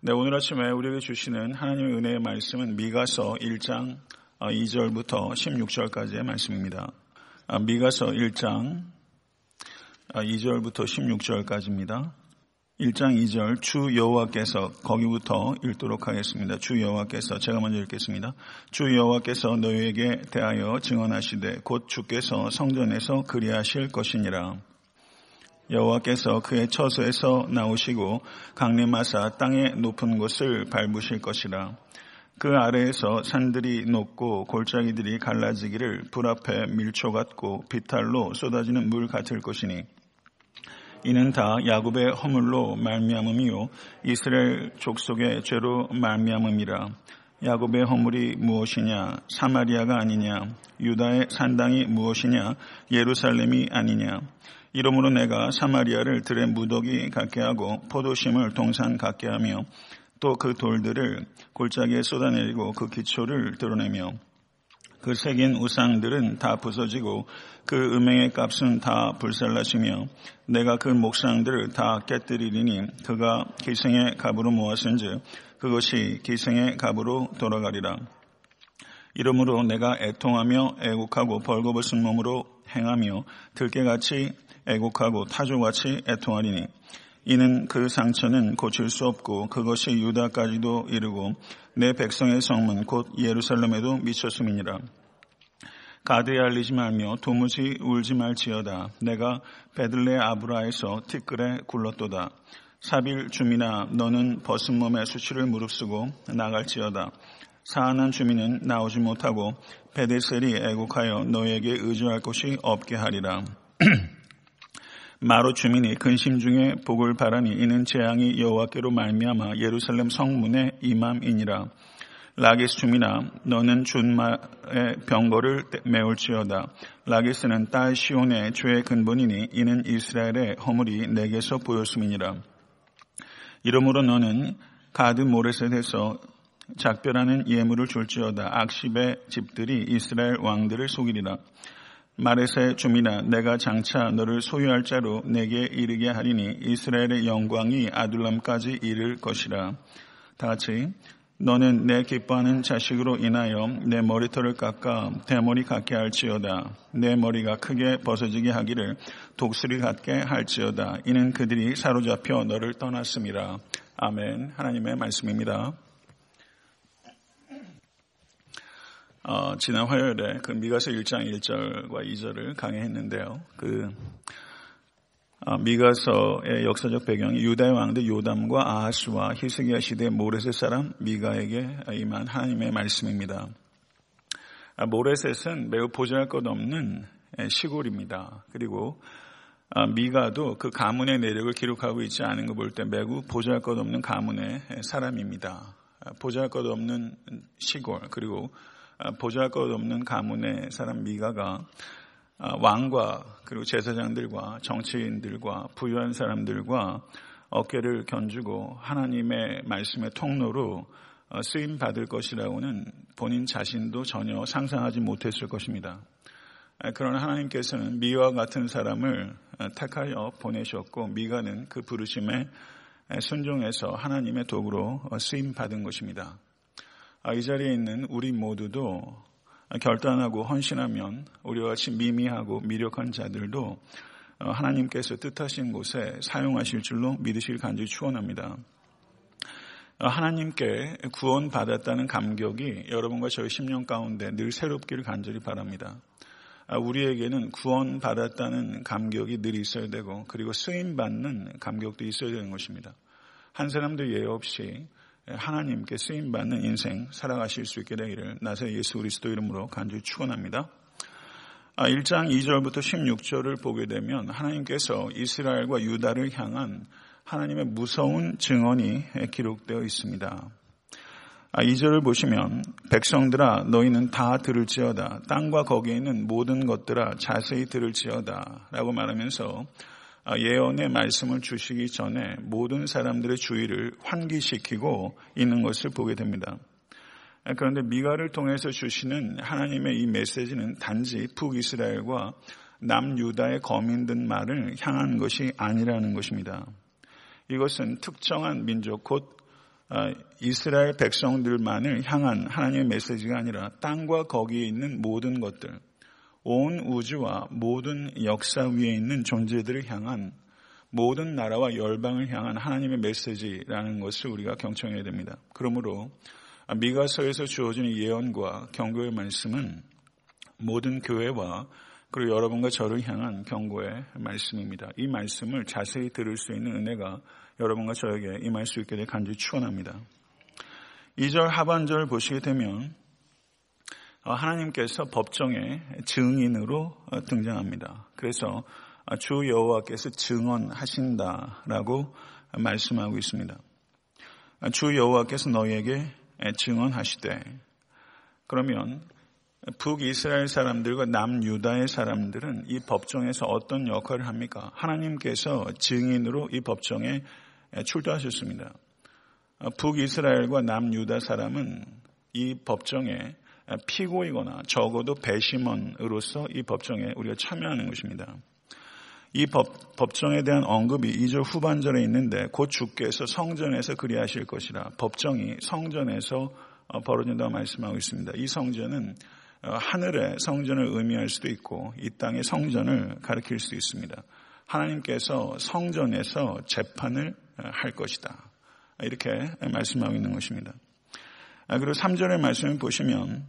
네, 오늘 아침에 우리에게 주시는 하나님의 은혜의 말씀은 미가서 1장 2절부터 어, 16절까지의 말씀입니다. 아, 미가서 1장 2절부터 아, 16절까지입니다. 1장 2절 주 여호와께서 거기부터 읽도록 하겠습니다. 주 여호와께서 제가 먼저 읽겠습니다. 주 여호와께서 너희에게 대하여 증언하시되 곧 주께서 성전에서 그리하실 것이니라. 여호와께서 그의 처소에서 나오시고 강림하사 땅의 높은 곳을 밟으실 것이라. 그 아래에서 산들이 높고 골짜기들이 갈라지기를 불 앞에 밀초 같고 비탈로 쏟아지는 물 같을 것이니. 이는 다 야곱의 허물로 말미암음이요. 이스라엘 족속의 죄로 말미암음이라. 야곱의 허물이 무엇이냐? 사마리아가 아니냐? 유다의 산당이 무엇이냐? 예루살렘이 아니냐 이러므로 내가 사마리아를 들의 무더기 같게 하고 포도심을 동산 같게 하며 또 그 돌들을 골짜기에 쏟아내리고 그 기초를 드러내며 그 새긴 우상들은 다 부서지고 그 음행의 값은 다 불살라지며 내가 그 목상들을 다 깨뜨리리니 그가 기생의 갑으로 모았은즉 그것이 기생의 갑으로 돌아가리라. 이러므로 내가 애통하며 애곡하고 벌거벗은 몸으로 행하며 들깨같이 애곡하고 타조같이 애통하리니 이는 그 상처는 고칠 수 없고 그것이 유다까지도 이르고 내 백성의 성문 곧 예루살렘에도 미쳤음이니라. 가드에 알리지 말며 도무지 울지 말지어다. 내가 베들레 아브라에서 티끌에 굴렀도다. 사빌 주민아 너는 벗은 몸에 수치를 무릅쓰고 나갈지어다. 사안한 주민은 나오지 못하고 베데셀이 애곡하여 너에게 의지할 곳이 없게 하리라. 마로 주민이 근심 중에 복을 바라니 이는 재앙이 여호와께로 말미암아 예루살렘 성문에 임함이니라. 라게스 주민아 너는 준마의 병거를 메울지어다. 라게스는 딸 시온의 죄의 근본이니 이는 이스라엘의 허물이 내게서 보였음이니라. 이러므로 너는 가드 모레셋에서 작별하는 예물을 줄지어다. 악십의 집들이 이스라엘 왕들을 속이리라. 마레세 주민아 내가 장차 너를 소유할 자로 내게 이르게 하리니 이스라엘의 영광이 아둘람까지 이를 것이라. 다 같이 너는 내 기뻐하는 자식으로 인하여 내 머리털을 깎아 대머리 갖게 할지어다. 내 머리가 크게 벗어지게 하기를 독수리 같게 할지어다. 이는 그들이 사로잡혀 너를 떠났습니다. 아멘. 하나님의 말씀입니다. 어, 지난 화요일에 그 미가서 1장 1절과 2절을 강의했는데요. 그 어, 미가서의 역사적 배경이 유다의 왕들 요담과 아하스와 히스기야 시대 모레셋 사람 미가에게 임한 하나님의 말씀입니다. 아, 모레셋은 매우 보잘것없는 시골입니다. 그리고 아, 미가도 그 가문의 내력을 기록하고 있지 않은 거볼때 매우 보잘것없는 가문의 사람입니다. 아, 보잘것없는 시골 그리고 아, 보잘 것 없는 가문의 사람 미가가 아, 왕과 그리고 제사장들과 정치인들과 부유한 사람들과 어깨를 견주고 하나님의 말씀의 통로로 어, 쓰임 받을 것이라고는 본인 자신도 전혀 상상하지 못했을 것입니다. 아, 그러나 하나님께서는 미와 같은 사람을 어, 택하여 보내셨고 미가는 그 부르심에 순종해서 하나님의 도구로 어, 쓰임 받은 것입니다. 아, 이 자리에 있는 우리 모두도 결단하고 헌신하면 우리와 같이 미미하고 미력한 자들도 어, 하나님께서 뜻하신 곳에 사용하실 줄로 믿으실 간절히 축원합니다. 어, 하나님께 구원받았다는 감격이 여러분과 저희 10년 가운데 늘 새롭기를 간절히 바랍니다. 아, 우리에게는 구원받았다는 감격이 늘 있어야 되고 그리고 쓰임받는 감격도 있어야 되는 것입니다. 한 사람도 예외 없이 하나님께 쓰임 받는 인생 살아가실 수 있게 되기를 나세 예수 그리스도 이름으로 간절히 축원합니다. 1장 아, 2절부터 16절을 보게 되면 하나님께서 이스라엘과 유다를 향한 하나님의 무서운 증언이 기록되어 있습니다. 2절을 아, 보시면 백성들아 너희는 다 들을지어다 땅과 거기에 있는 모든 것들아 자세히 들을지어다 라고 말하면서 아, 예언의 말씀을 주시기 전에 모든 사람들의 주의를 환기시키고 있는 것을 보게 됩니다. 아, 그런데 미가를 통해서 주시는 하나님의 이 메시지는 단지 북이스라엘과 남유다의 거민들말을 향한 것이 아니라는 것입니다. 이것은 특정한 민족 곧 아, 이스라엘 백성들만을 향한 하나님의 메시지가 아니라 땅과 거기에 있는 모든 것들, 온 우주와 모든 역사 위에 있는 존재들을 향한 모든 나라와 열방을 향한 하나님의 메시지라는 것을 우리가 경청해야 됩니다. 그러므로 미가서에서 주어진 예언과 경고의 말씀은 모든 교회와 그리고 여러분과 저를 향한 경고의 말씀입니다. 이 말씀을 자세히 들을 수 있는 은혜가 여러분과 저에게 임할 수 있게 될 간절히 축원합니다. 2절 하반절 보시게 되면 하나님께서 법정의 증인으로 등장합니다. 그래서 주 여호와께서 증언하신다라고 말씀하고 있습니다. 주 여호와께서 너희에게 증언하시되 그러면 북이스라엘 사람들과 남유다의 사람들은 이 법정에서 어떤 역할을 합니까? 하나님께서 증인으로 이 법정에 출두하셨습니다. 북이스라엘과 남유다 사람은 이 법정에 피고이거나 적어도 배심원으로서 이 법정에 우리가 참여하는 것입니다. 이 법, 법정에 대한 언급이 2절 후반절에 있는데 곧 주께서 성전에서 그리하실 것이라 법정이 성전에서 어, 벌어진다고 말씀하고 있습니다. 이 성전은 어, 하늘의 성전을 의미할 수도 있고 이 땅의 성전을 가리킬 수도 있습니다. 하나님께서 성전에서 재판을 어, 할 것이다. 이렇게 말씀하고 있는 것입니다. 아, 그리고 3절의 말씀을 보시면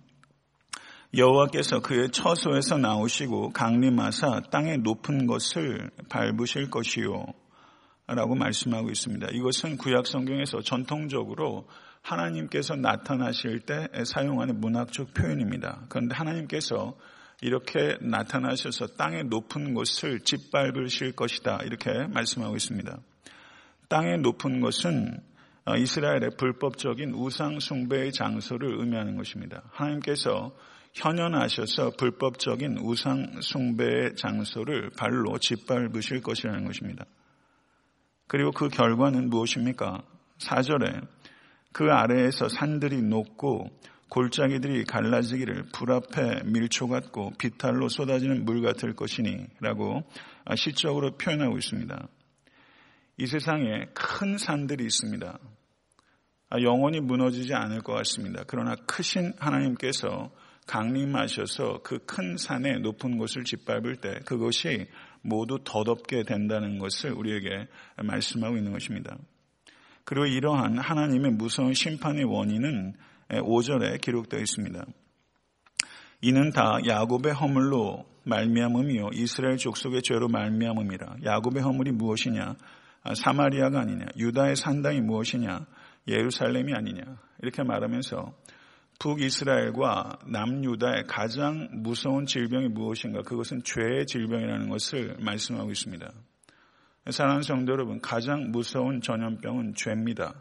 여호와께서 그의 처소에서 나오시고 강림하사 땅의 높은 것을 밟으실 것이요. 라고 말씀하고 있습니다. 이것은 구약 성경에서 전통적으로 하나님께서 나타나실 때 사용하는 문학적 표현입니다. 그런데 하나님께서 이렇게 나타나셔서 땅의 높은 곳을 짓밟으실 것이다. 이렇게 말씀하고 있습니다. 땅의 높은 것은 이스라엘의 불법적인 우상 숭배의 장소를 의미하는 것입니다. 하나님께서 현현하셔서 불법적인 우상 숭배의 장소를 발로 짓밟으실 것이라는 것입니다. 그리고 그 결과는 무엇입니까? 4절에 그 아래에서 산들이 녹고 골짜기들이 갈라지기를 불 앞에 밀초 같고 비탈로 쏟아지는 물 같을 것이니 라고 시적으로 표현하고 있습니다. 이 세상에 큰 산들이 있습니다. 영원히 무너지지 않을 것 같습니다. 그러나 크신 하나님께서 강림하셔서 그 큰 산의 높은 곳을 짓밟을 때 그것이 모두 덧없게 된다는 것을 우리에게 말씀하고 있는 것입니다. 그리고 이러한 하나님의 무서운 심판의 원인은 5절에 기록되어 있습니다. 이는 다 야곱의 허물로 말미암음이요 이스라엘 족속의 죄로 말미암음이라. 야곱의 허물이 무엇이냐? 아, 사마리아가 아니냐? 유다의 산당이 무엇이냐? 예루살렘이 아니냐? 이렇게 말하면서 북이스라엘과 남유다의 가장 무서운 질병이 무엇인가? 그것은 죄의 질병이라는 것을 말씀하고 있습니다. 사랑하는 성도 여러분, 가장 무서운 전염병은 죄입니다.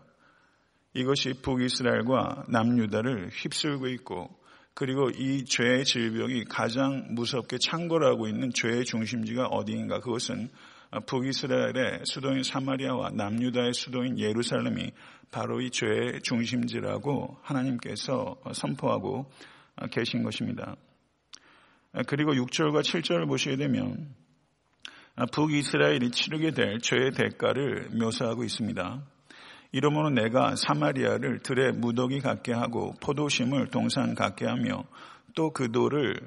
이것이 북이스라엘과 남유다를 휩쓸고 있고 그리고 이 죄의 질병이 가장 무섭게 창궐하고 있는 죄의 중심지가 어디인가? 그것은 북이스라엘의 수도인 사마리아와 남유다의 수도인 예루살렘이 바로 이 죄의 중심지라고 하나님께서 선포하고 계신 것입니다. 그리고 6절과 7절을 보시게 되면 북이스라엘이 치르게 될 죄의 대가를 묘사하고 있습니다. 이러므로 내가 사마리아를 들에 무더기 갖게 하고 포도심을 동산 갖게 하며 또 그 돌을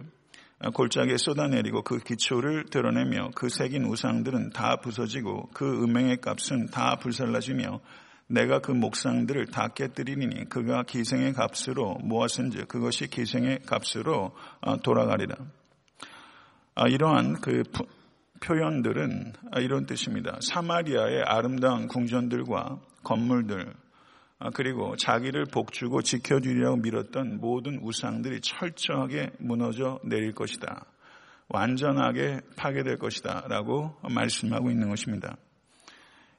골짜기에 쏟아내리고 그 기초를 드러내며 그 새긴 우상들은 다 부서지고 그 음행의 값은 다 불살라지며 내가 그 목상들을 다 깨뜨리니 그가 기생의 값으로 모았은즉 그것이 기생의 값으로 어, 돌아가리라. 아, 이러한 그 표현들은 아, 이런 뜻입니다. 사마리아의 아름다운 궁전들과 건물들 아, 그리고 자기를 복주고 지켜주리라고 밀었던 모든 우상들이 철저하게 무너져 내릴 것이다. 완전하게 파괴될 것이다. 라고 말씀하고 있는 것입니다.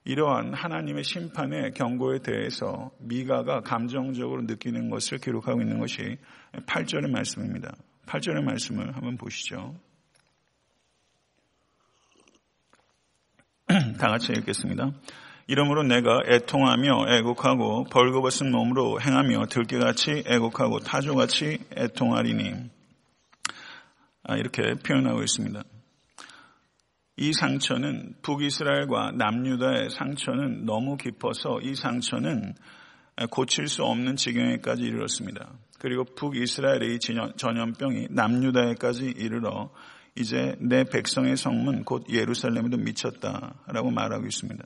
이러한 하나님의 심판의 경고에 대해서 미가가 감정적으로 느끼는 것을 기록하고 있는 것이 8절의 말씀입니다. 8절의 말씀을 한번 보시죠. 다 같이 읽겠습니다. 이러므로 내가 애통하며 애곡하고 벌거벗은 몸으로 행하며 들깨같이 애곡하고 타조같이 애통하리니 아, 이렇게 표현하고 있습니다. 이 상처는 북이스라엘과 남유다의 상처는 너무 깊어서 이 상처는 고칠 수 없는 지경에까지 이르렀습니다. 그리고 북이스라엘의 전염병이 남유다에까지 이르러 이제 내 백성의 성문 곧 예루살렘에도 미쳤다라고 말하고 있습니다.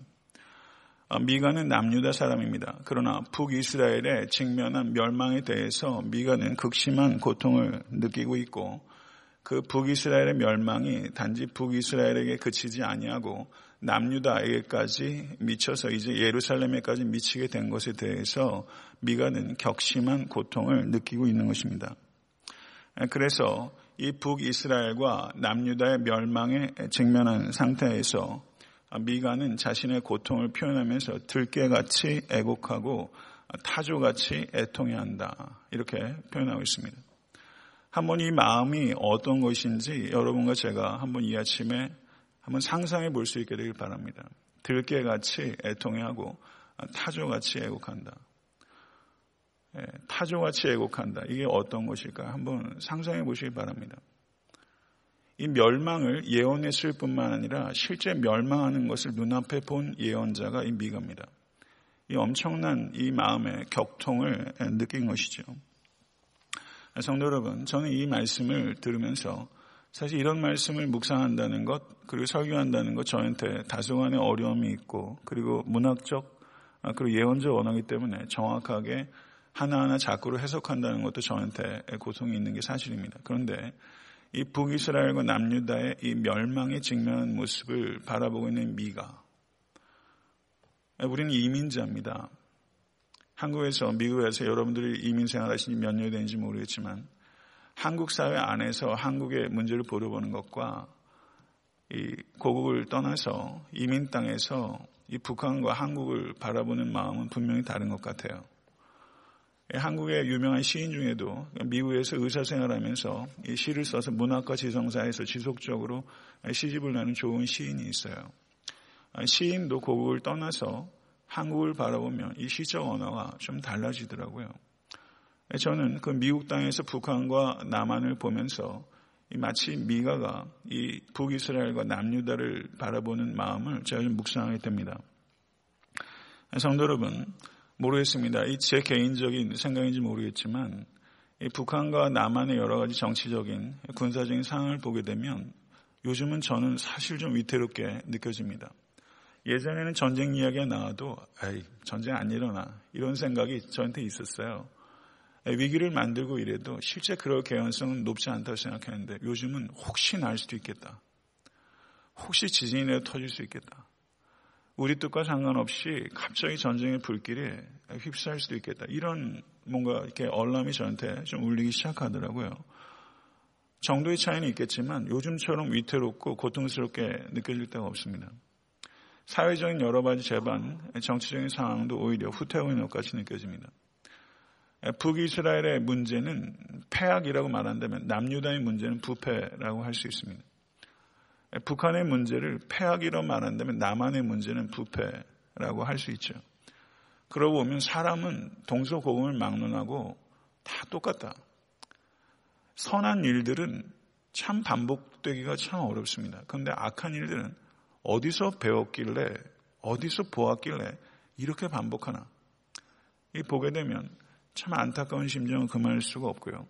아, 미가는 남유다 사람입니다. 그러나 북이스라엘에 직면한 멸망에 대해서 미가는 극심한 고통을 느끼고 있고 그 북이스라엘의 멸망이 단지 북이스라엘에게 그치지 아니하고 남유다에게까지 미쳐서 이제 예루살렘에까지 미치게 된 것에 대해서 미가는 격심한 고통을 느끼고 있는 것입니다. 그래서 이 북이스라엘과 남유다의 멸망에 직면한 상태에서 미가는 자신의 고통을 표현하면서 들깨같이 애곡하고 타조같이 애통해한다. 이렇게 표현하고 있습니다. 한번 이 마음이 어떤 것인지 여러분과 제가 한번 이 아침에 한번 상상해 볼 수 있게 되길 바랍니다. 들깨같이 애통해하고 타조같이 애곡한다. 예, 타조같이 애곡한다. 이게 어떤 것일까? 한번 상상해 보시기 바랍니다. 이 멸망을 예언했을 뿐만 아니라 실제 멸망하는 것을 눈앞에 본 예언자가 이 미가입니다. 이 엄청난 이 마음의 격통을 느낀 것이죠. 성도 여러분, 저는 이 말씀을 들으면서 사실 이런 말씀을 묵상한다는 것, 그리고 설교한다는 것 저한테 다소간의 어려움이 있고, 그리고 문학적, 아, 그리고 예언적 원하기 때문에 정확하게 하나하나 자꾸로 해석한다는 것도 저한테 고통이 있는 게 사실입니다. 그런데 이 북이스라엘과 남유다의 이 멸망에 직면한 모습을 바라보고 있는 미가 우리는 이민자입니다. 한국에서 미국에서 여러분들이 이민 생활하신 지 몇 년이 되는지 모르겠지만 한국 사회 안에서 한국의 문제를 보려보는 것과 이 고국을 떠나서 이민 땅에서 이 북한과 한국을 바라보는 마음은 분명히 다른 것 같아요. 예, 한국의 유명한 시인 중에도 미국에서 의사 생활하면서 시를 써서 문학과 지성사에서 지속적으로 시집을 내는 좋은 시인이 있어요. 아, 시인도 고국을 떠나서 한국을 바라보면 이 시적 언어가 좀 달라지더라고요. 예, 저는 그 미국 땅에서 북한과 남한을 보면서 마치 미가가 이 북이스라엘과 남유다를 바라보는 마음을 제가 좀 묵상하게 됩니다. 성도 여러분, 모르겠습니다. 이 제 개인적인 생각인지 모르겠지만 북한과 남한의 여러 가지 정치적인 군사적인 상황을 보게 되면 요즘은 저는 사실 좀 위태롭게 느껴집니다. 예전에는 전쟁 이야기가 나와도 에이, 전쟁 안 일어나 이런 생각이 저한테 있었어요. 위기를 만들고 이래도 실제 그럴 개연성은 높지 않다고 생각했는데 요즘은 혹시 날 수도 있겠다. 혹시 지진이 터질 수 있겠다. 우리 뜻과 상관없이 갑자기 전쟁의 불길에 휩싸일 수도 있겠다. 이런 뭔가 이렇게 얼람이 저한테 좀 울리기 시작하더라고요. 정도의 차이는 있겠지만 요즘처럼 위태롭고 고통스럽게 느껴질 때가 없습니다. 사회적인 여러 가지 재반, 정치적인 상황도 오히려 후퇴하고 있는 것 같이 느껴집니다. 북이스라엘의 문제는 폐악이라고 말한다면 남유다의 문제는 부패라고 할 수 있습니다. 북한의 문제를 폐악이라 말한다면 남한의 문제는 부패라고 할 수 있죠. 그러고 보면 사람은 동서고금을 막론하고 다 똑같다. 선한 일들은 참 반복되기가 참 어렵습니다. 그런데 악한 일들은 어디서 배웠길래, 어디서 보았길래 이렇게 반복하나. 이 보게 되면 참 안타까운 심정을 금할 수가 없고요.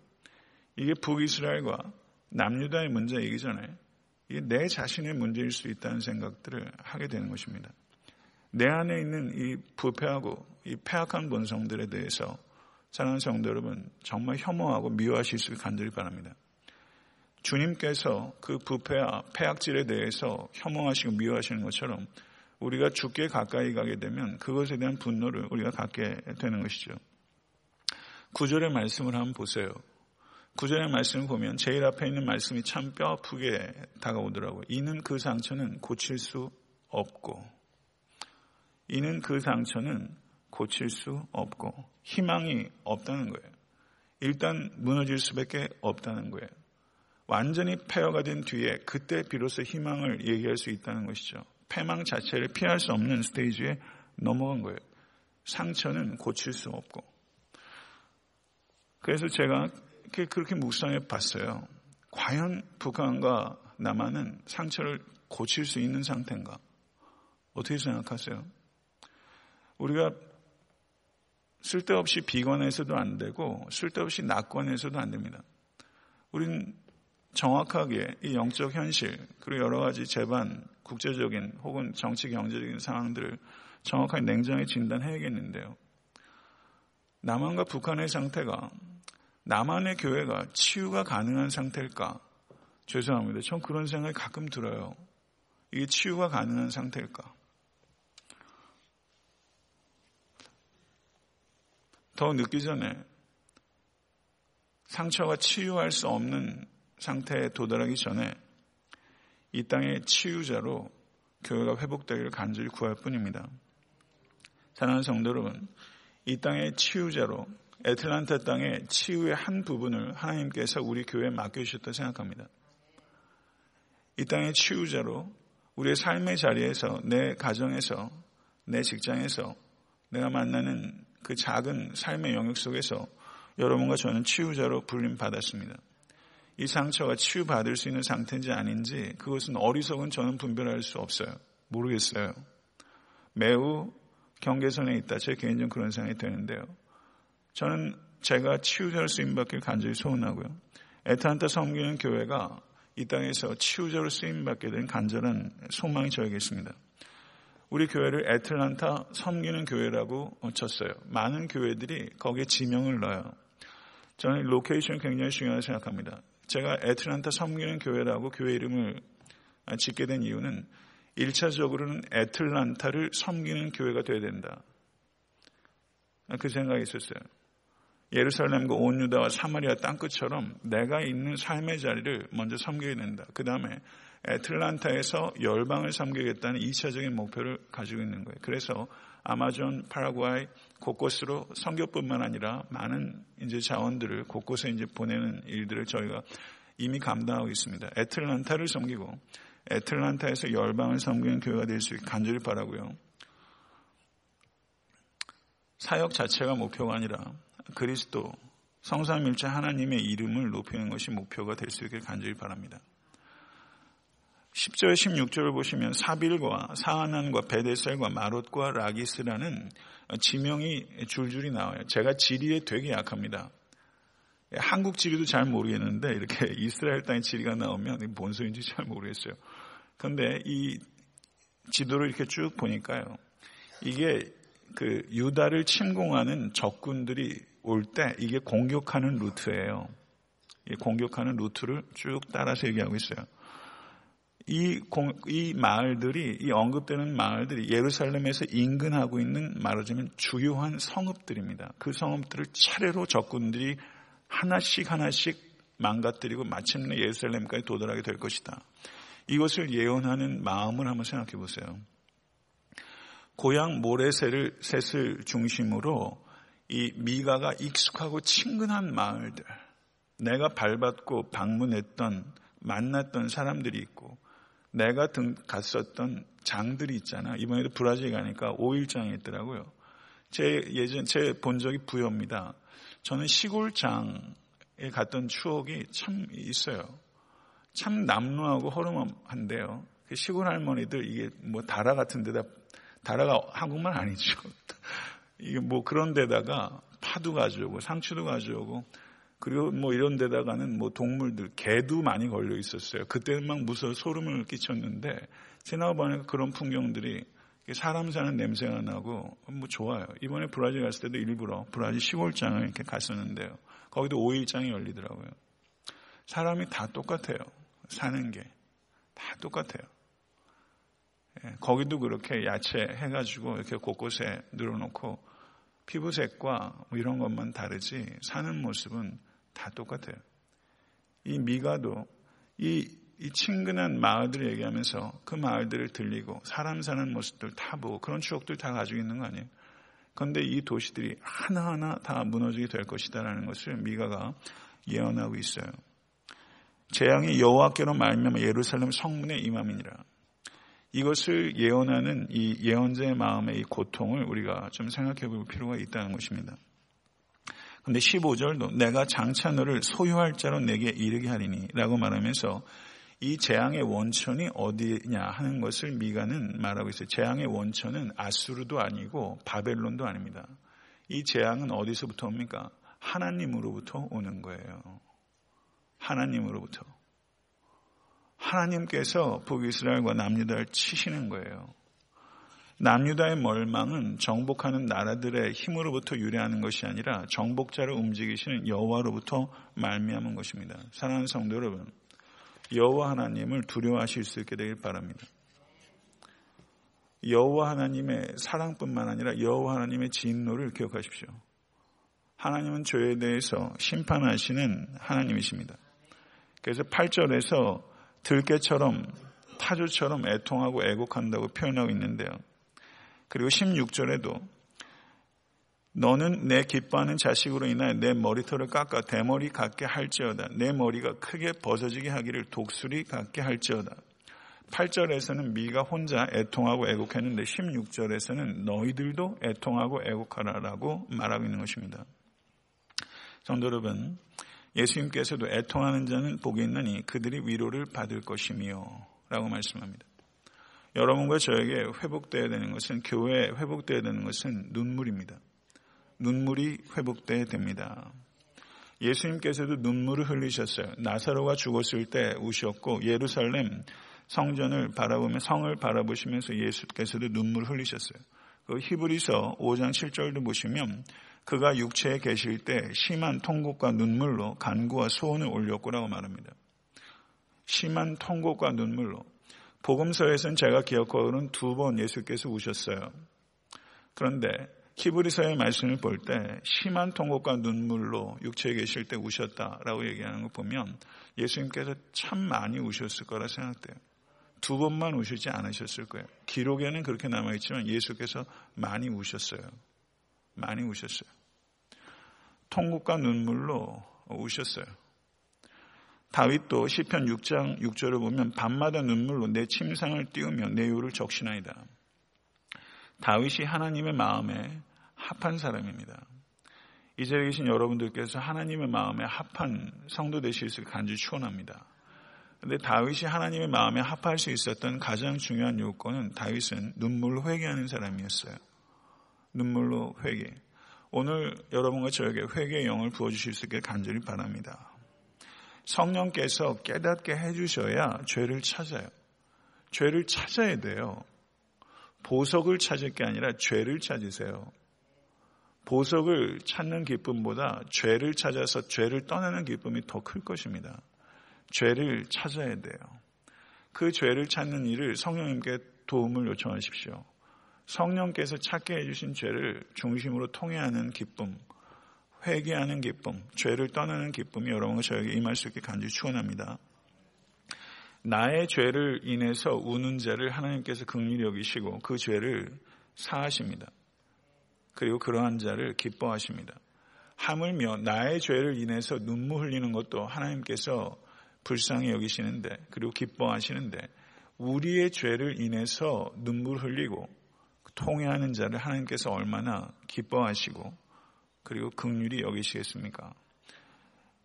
이게 북이스라엘과 남유다의 문제이기 전에 이게 내 자신의 문제일 수 있다는 생각들을 하게 되는 것입니다. 내 안에 있는 이 부패하고 이 폐악한 본성들에 대해서 사랑하는 성도 여러분 정말 혐오하고 미워하실 수 간절히 바랍니다. 주님께서 그 부패와 폐악질에 대해서 혐오하시고 미워하시는 것처럼 우리가 죽게 가까이 가게 되면 그것에 대한 분노를 우리가 갖게 되는 것이죠. 구절의 말씀을 한번 보세요. 구절의 말씀을 보면 제일 앞에 있는 말씀이 참 뼈아프게 다가오더라고요. 이는 그 상처는 고칠 수 없고 이는 그 상처는 고칠 수 없고 희망이 없다는 거예요. 일단 무너질 수밖에 없다는 거예요. 완전히 폐허가 된 뒤에 그때 비로소 희망을 얘기할 수 있다는 것이죠. 패망 자체를 피할 수 없는 스테이지에 넘어간 거예요. 상처는 고칠 수 없고. 그래서 제가 그렇게 묵상해 봤어요. 과연 북한과 남한은 상처를 고칠 수 있는 상태인가? 어떻게 생각하세요? 우리가 쓸데없이 비관해서도 안 되고 쓸데없이 낙관해서도 안 됩니다. 우린 정확하게 이 영적 현실 그리고 여러 가지 재반 국제적인 혹은 정치 경제적인 상황들을 정확하게 냉정히 진단해야겠는데요. 남한과 북한의 상태가 남한의 교회가 치유가 가능한 상태일까? 죄송합니다. 전 그런 생각이 가끔 들어요. 이게 치유가 가능한 상태일까? 더 늦기 전에 상처가 치유할 수 없는 상태에 도달하기 전에 이 땅의 치유자로 교회가 회복되기를 간절히 구할 뿐입니다. 사랑하는 성도 여러분, 이 땅의 치유자로 애틀란타 땅의 치유의 한 부분을 하나님께서 우리 교회에 맡겨주셨다 생각합니다. 이 땅의 치유자로 우리의 삶의 자리에서, 내 가정에서, 내 직장에서, 내가 만나는 그 작은 삶의 영역 속에서 여러분과 저는 치유자로 불림 받았습니다. 이 상처가 치유받을 수 있는 상태인지 아닌지 그것은 어리석은 저는 분별할 수 없어요. 모르겠어요. 매우 경계선에 있다. 제 개인적으로 그런 생각이 되는데요. 저는 제가 치유자로 쓰임받길 간절히 소원하고요. 애틀란타 섬기는 교회가 이 땅에서 치유자로 쓰임받게 된 간절한 소망이 저에게 있습니다. 우리 교회를 애틀란타 섬기는 교회라고 지었어요. 많은 교회들이 거기에 지명을 넣어요. 저는 location이 굉장히 중요하다고 생각합니다. 제가 애틀란타 섬기는 교회라고 교회 이름을 짓게 된 이유는 1차적으로는 애틀란타를 섬기는 교회가 되어야 된다. 그 생각이 있었어요. 예루살렘과 온 유다와 사마리아 땅끝처럼 내가 있는 삶의 자리를 먼저 섬겨야 된다. 그 다음에 애틀란타에서 열방을 섬기겠다는 2차적인 목표를 가지고 있는 거예요. 그래서 아마존, 파라과이 곳곳으로 선교뿐만 아니라 많은 이제 자원들을 곳곳에 이제 보내는 일들을 저희가 이미 감당하고 있습니다. 애틀란타를 섬기고 애틀란타에서 열방을 섬기는 교회가 될 수 있게 간절히 바라고요. 사역 자체가 목표가 아니라 그리스도 성삼일체 하나님의 이름을 높이는 것이 목표가 될 수 있게 간절히 바랍니다. 10절, 16절을 보시면 사빌과 사하난과 베데셀과 마롯과 라기스라는 지명이 줄줄이 나와요. 제가 지리에 되게 약합니다. 한국 지리도 잘 모르겠는데 이렇게 이스라엘 땅의 지리가 나오면 뭔 소리인지 잘 모르겠어요. 그런데 이 지도를 이렇게 쭉 보니까요. 이게 그 유다를 침공하는 적군들이 올 때 이게 공격하는 루트예요. 공격하는 루트를 쭉 따라서 얘기하고 있어요. 이, 공, 이 마을들이, 이 언급되는 마을들이 예루살렘에서 인근하고 있는 말하자면 주요한 성읍들입니다. 그 성읍들을 차례로 적군들이 하나씩 하나씩 망가뜨리고 마침내 예루살렘까지 도달하게 될 것이다. 이것을 예언하는 마음을 한번 생각해 보세요. 고향 모래새를 셋을 중심으로 이 미가가 익숙하고 친근한 마을들, 내가 밟았고 방문했던 만났던 사람들이 있고 내가 등 갔었던 장들이 있잖아. 이번에도 브라질 가니까 5일장이 있더라고요. 제 예전 제 본 적이 부여입니다. 저는 시골장에 갔던 추억이 참 있어요. 참 남루하고 허름한데요. 그 시골 할머니들 이게 뭐 다라 같은 데다 다라가 한국말 아니죠. 이게 뭐 그런 데다가 파도 가져오고 상추도 가져오고 그리고 뭐 이런 데다가는 뭐 동물들, 개도 많이 걸려 있었어요. 그때는 막 무서워 소름을 끼쳤는데, 지나보니까 그런 풍경들이 사람 사는 냄새가 나고, 뭐 좋아요. 이번에 브라질 갔을 때도 일부러 브라질 시골장을 이렇게 갔었는데요. 거기도 5일장이 열리더라고요. 사람이 다 똑같아요. 사는 게. 다 똑같아요. 예, 거기도 그렇게 야채 해가지고 이렇게 곳곳에 늘어놓고 피부색과 뭐 이런 것만 다르지 사는 모습은 다 똑같아요. 이 미가도 이, 이 친근한 마을들을 얘기하면서 그 마을들을 들리고 사람 사는 모습들 다 보고 그런 추억들 다 가지고 있는 거 아니에요? 그런데 이 도시들이 하나하나 다 무너지게 될 것이다라는 것을 미가가 예언하고 있어요. 재앙이 여호와께로 말미암아 예루살렘 성문에 임함이니라. 이것을 예언하는 이 예언자의 마음의 이 고통을 우리가 좀 생각해 볼 필요가 있다는 것입니다. 근데 15절도 내가 장차 너를 소유할 자로 내게 이르게 하리니 라고 말하면서 이 재앙의 원천이 어디냐 하는 것을 미가는 말하고 있어요. 재앙의 원천은 아수르도 아니고 바벨론도 아닙니다. 이 재앙은 어디서부터 옵니까? 하나님으로부터 오는 거예요. 하나님으로부터. 하나님께서 북이스라엘과 남유다를 치시는 거예요. 남유다의 멀망은 정복하는 나라들의 힘으로부터 유래하는 것이 아니라 정복자를 움직이시는 여호와로부터 말미암은 것입니다. 사랑하는 성도 여러분, 여호와 하나님을 두려워하실 수 있게 되길 바랍니다. 여호와 하나님의 사랑뿐만 아니라 여호와 하나님의 진노를 기억하십시오. 하나님은 죄에 대해서 심판하시는 하나님이십니다. 그래서 8절에서 들깨처럼 타조처럼 애통하고 애곡한다고 표현하고 있는데요. 그리고 16절에도 너는 내 기뻐하는 자식으로 인하여 내 머리털을 깎아 대머리 같게 할지어다. 내 머리가 크게 벗어지게 하기를 독수리 같게 할지어다. 8절에서는 미가 혼자 애통하고 애곡했는데 16절에서는 너희들도 애통하고 애곡하라라고 말하고 있는 것입니다. 성도 여러분, 예수님께서도 애통하는 자는 복이 있느니 그들이 위로를 받을 것이며 라고 말씀합니다. 여러분과 저에게 회복되어야 되는 것은 교회에 회복되어야 되는 것은 눈물입니다. 눈물이 회복되어야 됩니다. 예수님께서도 눈물을 흘리셨어요. 나사로가 죽었을 때 우셨고 예루살렘 성전을 바라보며 성을 바라보시면서 예수께서도 눈물을 흘리셨어요. 그 히브리서 5장 7절도 보시면 그가 육체에 계실 때 심한 통곡과 눈물로 간구와 소원을 올렸고라고 말합니다. 심한 통곡과 눈물로 복음서에서는 제가 기억하고는 두 번 예수께서 우셨어요. 그런데 히브리서의 말씀을 볼 때 심한 통곡과 눈물로 육체에 계실 때 우셨다라고 얘기하는 거 보면 예수님께서 참 많이 우셨을 거라 생각돼요. 두 번만 우시지 않으셨을 거예요. 기록에는 그렇게 남아있지만 예수께서 많이 우셨어요. 많이 우셨어요. 통곡과 눈물로 우셨어요. 다윗도 시편 6장 6절을 보면 밤마다 눈물로 내 침상을 띄우며 내 요를 적시나이다. 다윗이 하나님의 마음에 합한 사람입니다. 이 자리에 계신 여러분들께서 하나님의 마음에 합한 성도 되실 수 간절히 축원합니다. 근데 다윗이 하나님의 마음에 합할 수 있었던 가장 중요한 요건은 다윗은 눈물로 회개하는 사람이었어요. 눈물로 회개. 오늘 여러분과 저에게 회개의 영을 부어주실 수 있게 간절히 바랍니다. 성령께서 깨닫게 해주셔야 죄를 찾아요. 죄를 찾아야 돼요. 보석을 찾을 게 아니라 죄를 찾으세요. 보석을 찾는 기쁨보다 죄를 찾아서 죄를 떠나는 기쁨이 더 클 것입니다. 죄를 찾아야 돼요. 그 죄를 찾는 일을 성령님께 도움을 요청하십시오. 성령께서 찾게 해주신 죄를 중심으로 통해하는 기쁨, 회개하는 기쁨, 죄를 떠나는 기쁨이 여러분과 저에게 임할 수 있게 간절히 축원합니다. 나의 죄를 인해서 우는 자를 하나님께서 극률히 여기시고 그 죄를 사하십니다. 그리고 그러한 자를 기뻐하십니다. 하물며 나의 죄를 인해서 눈물 흘리는 것도 하나님께서 불쌍히 여기시는데 그리고 기뻐하시는데 우리의 죄를 인해서 눈물 흘리고 통회하는 자를 하나님께서 얼마나 기뻐하시고 그리고 극률이 여기시겠습니까?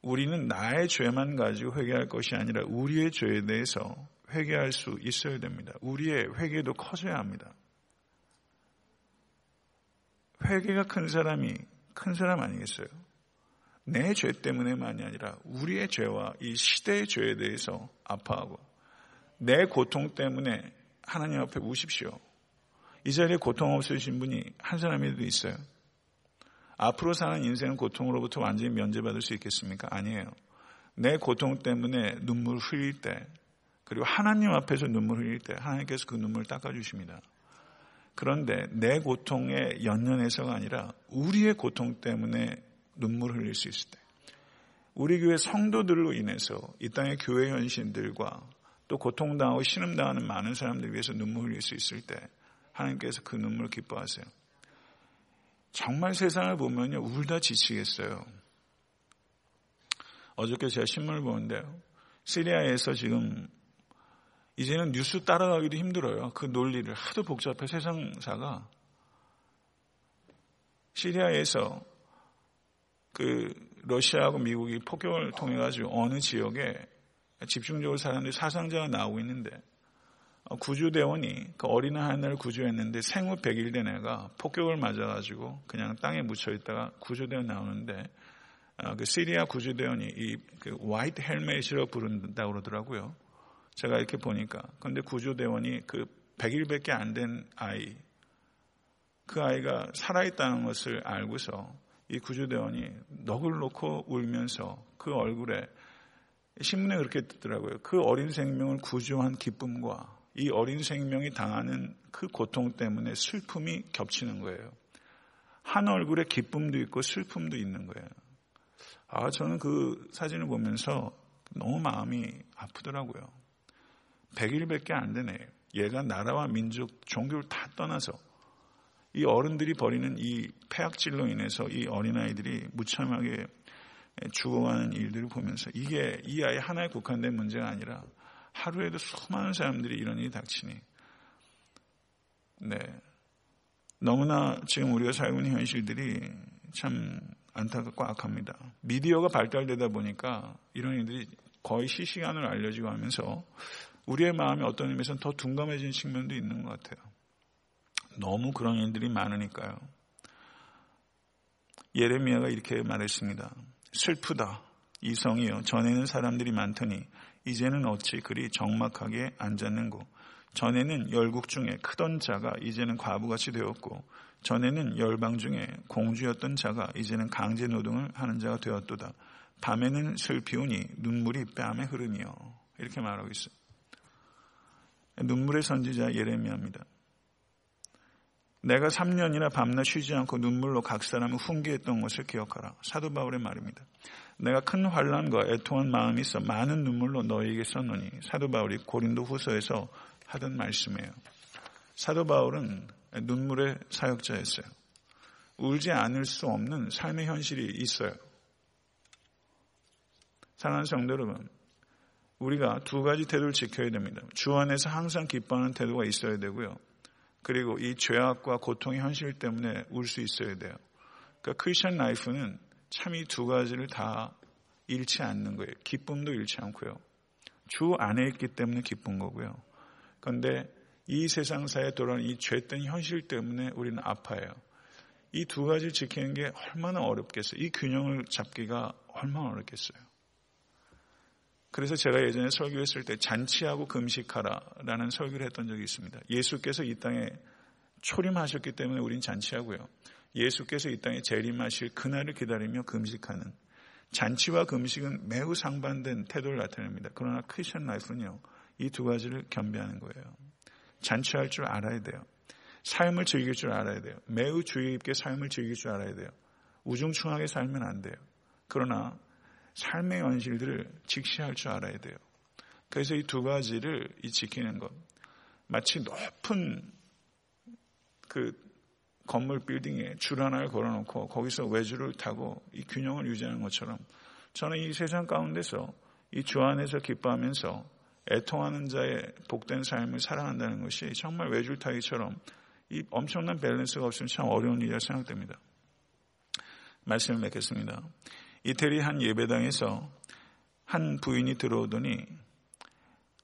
우리는 나의 죄만 가지고 회개할 것이 아니라 우리의 죄에 대해서 회개할 수 있어야 됩니다. 우리의 회개도 커져야 합니다. 회개가 큰 사람이 큰 사람 아니겠어요? 내 죄 때문에만이 아니라 우리의 죄와 이 시대의 죄에 대해서 아파하고 내 고통 때문에 하나님 앞에 우십시오. 이 자리에 고통 없으신 분이 한 사람이라도 있어요. 앞으로 사는 인생은 고통으로부터 완전히 면제받을 수 있겠습니까? 아니에요. 내 고통 때문에 눈물 흘릴 때, 그리고 하나님 앞에서 눈물 흘릴 때, 하나님께서 그 눈물을 닦아주십니다. 그런데 내 고통에 연연해서가 아니라 우리의 고통 때문에 눈물을 흘릴 수 있을 때, 우리 교회 성도들로 인해서 이 땅의 교회 현신들과 또 고통당하고 신음당하는 많은 사람들 위해서 눈물 흘릴 수 있을 때, 하나님께서 그 눈물을 기뻐하세요. 정말 세상을 보면요, 울다 지치겠어요. 어저께 제가 신문을 보는데요. 시리아에서 지금 이제는 뉴스 따라가기도 힘들어요. 그 논리를 하도 복잡해 세상사가 시리아에서 그 러시아하고 미국이 폭격을 통해 가지고 어느 지역에 집중적으로 사람들이 사상자가 나오고 있는데 구조대원이 그 어린 하나를 구조했는데 생후 100일 된 애가 폭격을 맞아가지고 그냥 땅에 묻혀 있다가 구조대원 나오는데 어, 그 시리아 구조대원이 이그 화이트 헬멧이라고 부른다고 그러더라고요. 제가 이렇게 보니까. 근데 구조대원이 그 100일밖에 안 된 아이, 그 아이가 살아있다는 것을 알고서 이 구조대원이 넋을 놓고 울면서 그 얼굴에 신문에 그렇게 뜨더라고요. 그 어린 생명을 구조한 기쁨과 이 어린 생명이 당하는 그 고통 때문에 슬픔이 겹치는 거예요. 한 얼굴에 기쁨도 있고 슬픔도 있는 거예요. 아, 저는 그 사진을 보면서 너무 마음이 아프더라고요. 100일밖에 안 되네. 얘가 나라와 민족, 종교를 다 떠나서 이 어른들이 벌이는 이 폐악질로 인해서 이 어린아이들이 무참하게 죽어가는 일들을 보면서 이게 이 아이 하나에 국한된 문제가 아니라 하루에도 수많은 사람들이 이런 일이 닥치니 네 너무나 지금 우리가 살고 있는 현실들이 참 안타깝고 악합니다. 미디어가 발달되다 보니까 이런 일들이 거의 실시간으로 알려지고 하면서 우리의 마음이 어떤 의미에서는 더 둔감해진 측면도 있는 것 같아요. 너무 그런 일들이 많으니까요. 예레미야가 이렇게 말했습니다. 슬프다. 이성이요. 전에는 사람들이 많더니 이제는 어찌 그리 적막하게 앉았는고. 전에는 열국 중에 크던 자가 이제는 과부같이 되었고 전에는 열방 중에 공주였던 자가 이제는 강제 노동을 하는 자가 되었도다. 밤에는 슬피우니 눈물이 뺨에 흐르니요. 이렇게 말하고 있어요. 눈물의 선지자 예레미야입니다. 내가 3년이나 밤낮 쉬지 않고 눈물로 각 사람을 훈계했던 것을 기억하라. 사도 바울의 말입니다. 내가 큰 환란과 애통한 마음이 있어 많은 눈물로 너에게 썼노니 사도 바울이 고린도 후서에서 하던 말씀이에요. 사도 바울은 눈물의 사역자였어요. 울지 않을 수 없는 삶의 현실이 있어요. 사랑하는 성도 여러분, 우리가 두 가지 태도를 지켜야 됩니다. 주 안에서 항상 기뻐하는 태도가 있어야 되고요. 그리고 이 죄악과 고통의 현실 때문에 울 수 있어야 돼요. 그러니까 크리스천 라이프는 참 이 두 가지를 다 잃지 않는 거예요. 기쁨도 잃지 않고요. 주 안에 있기 때문에 기쁜 거고요. 그런데 이 세상사에 돌아오는 이 죄된 현실 때문에 우리는 아파요. 이 두 가지를 지키는 게 얼마나 어렵겠어요. 이 균형을 잡기가 얼마나 어렵겠어요. 그래서 제가 예전에 설교했을 때 잔치하고 금식하라라는 설교를 했던 적이 있습니다. 예수께서 이 땅에 초림하셨기 때문에 우린 잔치하고요. 예수께서 이 땅에 재림하실 그날을 기다리며 금식하는 잔치와 금식은 매우 상반된 태도를 나타냅니다. 그러나 크리스천 라이프는요. 이 두 가지를 겸비하는 거예요. 잔치할 줄 알아야 돼요. 삶을 즐길 줄 알아야 돼요. 매우 주의 깊게 삶을 즐길 줄 알아야 돼요. 우중충하게 살면 안 돼요. 그러나 삶의 현실들을 직시할 줄 알아야 돼요. 그래서 이 두 가지를 이 지키는 것. 마치 높은 그 건물 빌딩에 줄 하나를 걸어놓고 거기서 외주를 타고 이 균형을 유지하는 것처럼 저는 이 세상 가운데서 이 주 안에서 기뻐하면서 애통하는 자의 복된 삶을 살아간다는 것이 정말 외줄 타기처럼 이 엄청난 밸런스가 없으면 참 어려운 일이라 생각됩니다. 말씀을 맺겠습니다. 이태리 한 예배당에서 한 부인이 들어오더니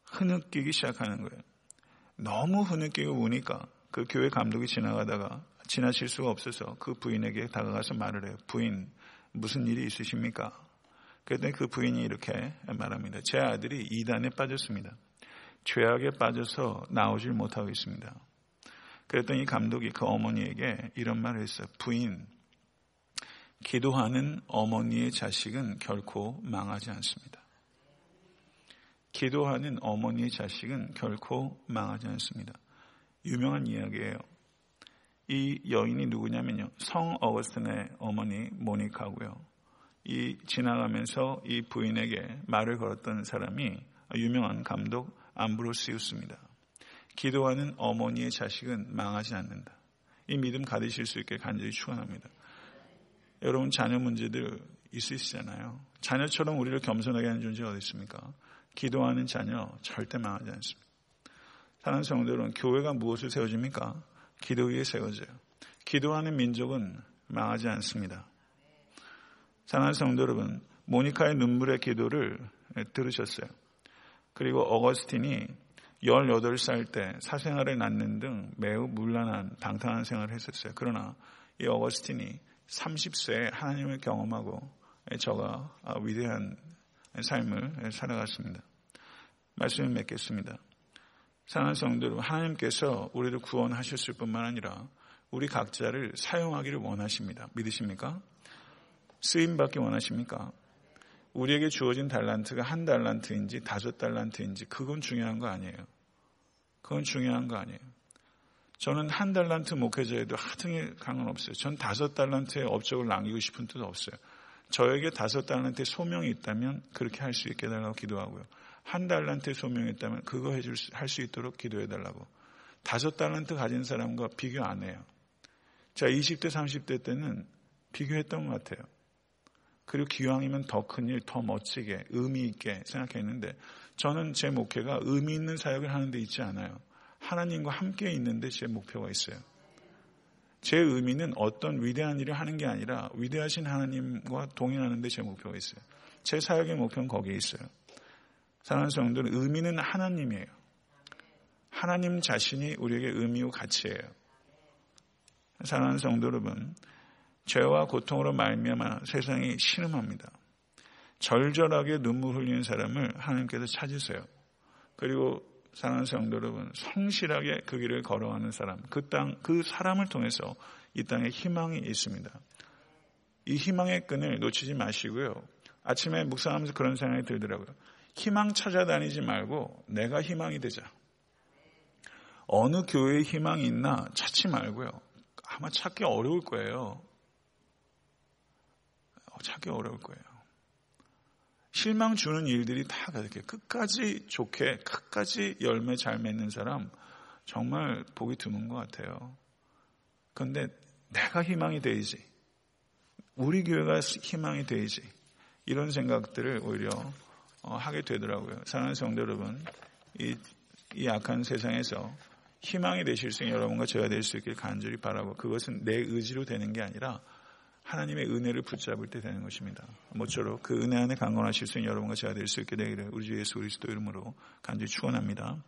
흐느끼기 시작하는 거예요. 너무 흐느끼고 우니까 그 교회 감독이 지나가다가 지나칠 수가 없어서 그 부인에게 다가가서 말을 해요. 부인, 무슨 일이 있으십니까? 그랬더니 그 부인이 이렇게 말합니다. 제 아들이 이단에 빠졌습니다. 죄악에 빠져서 나오질 못하고 있습니다. 그랬더니 감독이 그 어머니에게 이런 말을 했어요. 부인, 기도하는 어머니의 자식은 결코 망하지 않습니다. 기도하는 어머니의 자식은 결코 망하지 않습니다. 유명한 이야기예요. 이 여인이 누구냐면요. 성 어거스틴의 어머니 모니카고요. 이 지나가면서 이 부인에게 말을 걸었던 사람이 유명한 감독 암브로시우스입니다. 기도하는 어머니의 자식은 망하지 않는다. 이 믿음 가지실 수 있게 간절히 축원합니다. 여러분 자녀 문제들 있으시잖아요. 자녀처럼 우리를 겸손하게 하는 존재가 어디 있습니까? 기도하는 자녀 절대 망하지 않습니다. 사랑하는 성도들은 교회가 무엇을 세워줍니까? 기도 위에 세워져요. 기도하는 민족은 망하지 않습니다. 사랑하는 성도 여러분, 모니카의 눈물의 기도를 들으셨어요. 그리고 어거스틴이 18살 때 사생활을 낳는 등 매우 문란한 방탕한 생활을 했었어요. 그러나 이 어거스틴이 30세에 하나님을 경험하고 저가 위대한 삶을 살아갔습니다. 말씀을 맺겠습니다. 사랑하는 성도 여러분, 하나님께서 우리를 구원하셨을 뿐만 아니라 우리 각자를 사용하기를 원하십니다. 믿으십니까? 쓰임받기 원하십니까? 우리에게 주어진 달란트가 한 달란트인지 다섯 달란트인지 그건 중요한 거 아니에요. 그건 중요한 거 아니에요. 저는 한 달란트 목회자에도 하등의 강은 없어요. 전 다섯 달란트의 업적을 남기고 싶은 뜻 없어요. 저에게 다섯 달란트의 소명이 있다면 그렇게 할 수 있게 해달라고 기도하고요. 한 달란트의 소명이 있다면 그거 해줄 할 수 있도록 기도해달라고. 다섯 달란트 가진 사람과 비교 안 해요. 제가 20대, 30대 때는 비교했던 것 같아요. 그리고 기왕이면 더 큰 일, 더 멋지게, 의미 있게 생각했는데 저는 제 목회가 의미 있는 사역을 하는 데 있지 않아요. 하나님과 함께 있는 데 제 목표가 있어요. 제 의미는 어떤 위대한 일을 하는 게 아니라 위대하신 하나님과 동행하는 데제 목표가 있어요. 제 사역의 목표는 거기에 있어요. 사랑하는 성도는 의미는 하나님이에요. 하나님 자신이 우리에게 의미고 가치예요. 사랑하는 성도 여러분, 죄와 고통으로 말미암아 세상이 신음합니다. 절절하게 눈물 흘리는 사람을 하나님께서 찾으세요. 그리고 사랑하는 성도 여러분, 성실하게 그 길을 걸어가는 사람, 그 땅, 그 사람을 통해서 이 땅에 희망이 있습니다. 이 희망의 끈을 놓치지 마시고요. 아침에 묵상하면서 그런 생각이 들더라고요. 희망 찾아다니지 말고 내가 희망이 되자. 어느 교회에 희망이 있나 찾지 말고요. 아마 찾기 어려울 거예요. 찾기 어려울 거예요. 실망 주는 일들이 다 그렇게 끝까지 좋게 끝까지 열매 잘 맺는 사람 정말 보기 드문 것 같아요. 그런데 내가 희망이 되지 우리 교회가 희망이 되지 이런 생각들을 오히려 어, 하게 되더라고요. 사랑하는 성도 여러분, 이, 이 악한 세상에서 희망이 되실 수 있는 여러분과 제가 될수 있길 간절히 바라고 그것은 내 의지로 되는 게 아니라 하나님의 은혜를 붙잡을 때 되는 것입니다. 모쪼록 그 은혜 안에 강건하실 수 있는 여러분과 제가 될 수 있게 되기를 우리 주 예수 그리스도 이름으로 간절히 축원합니다.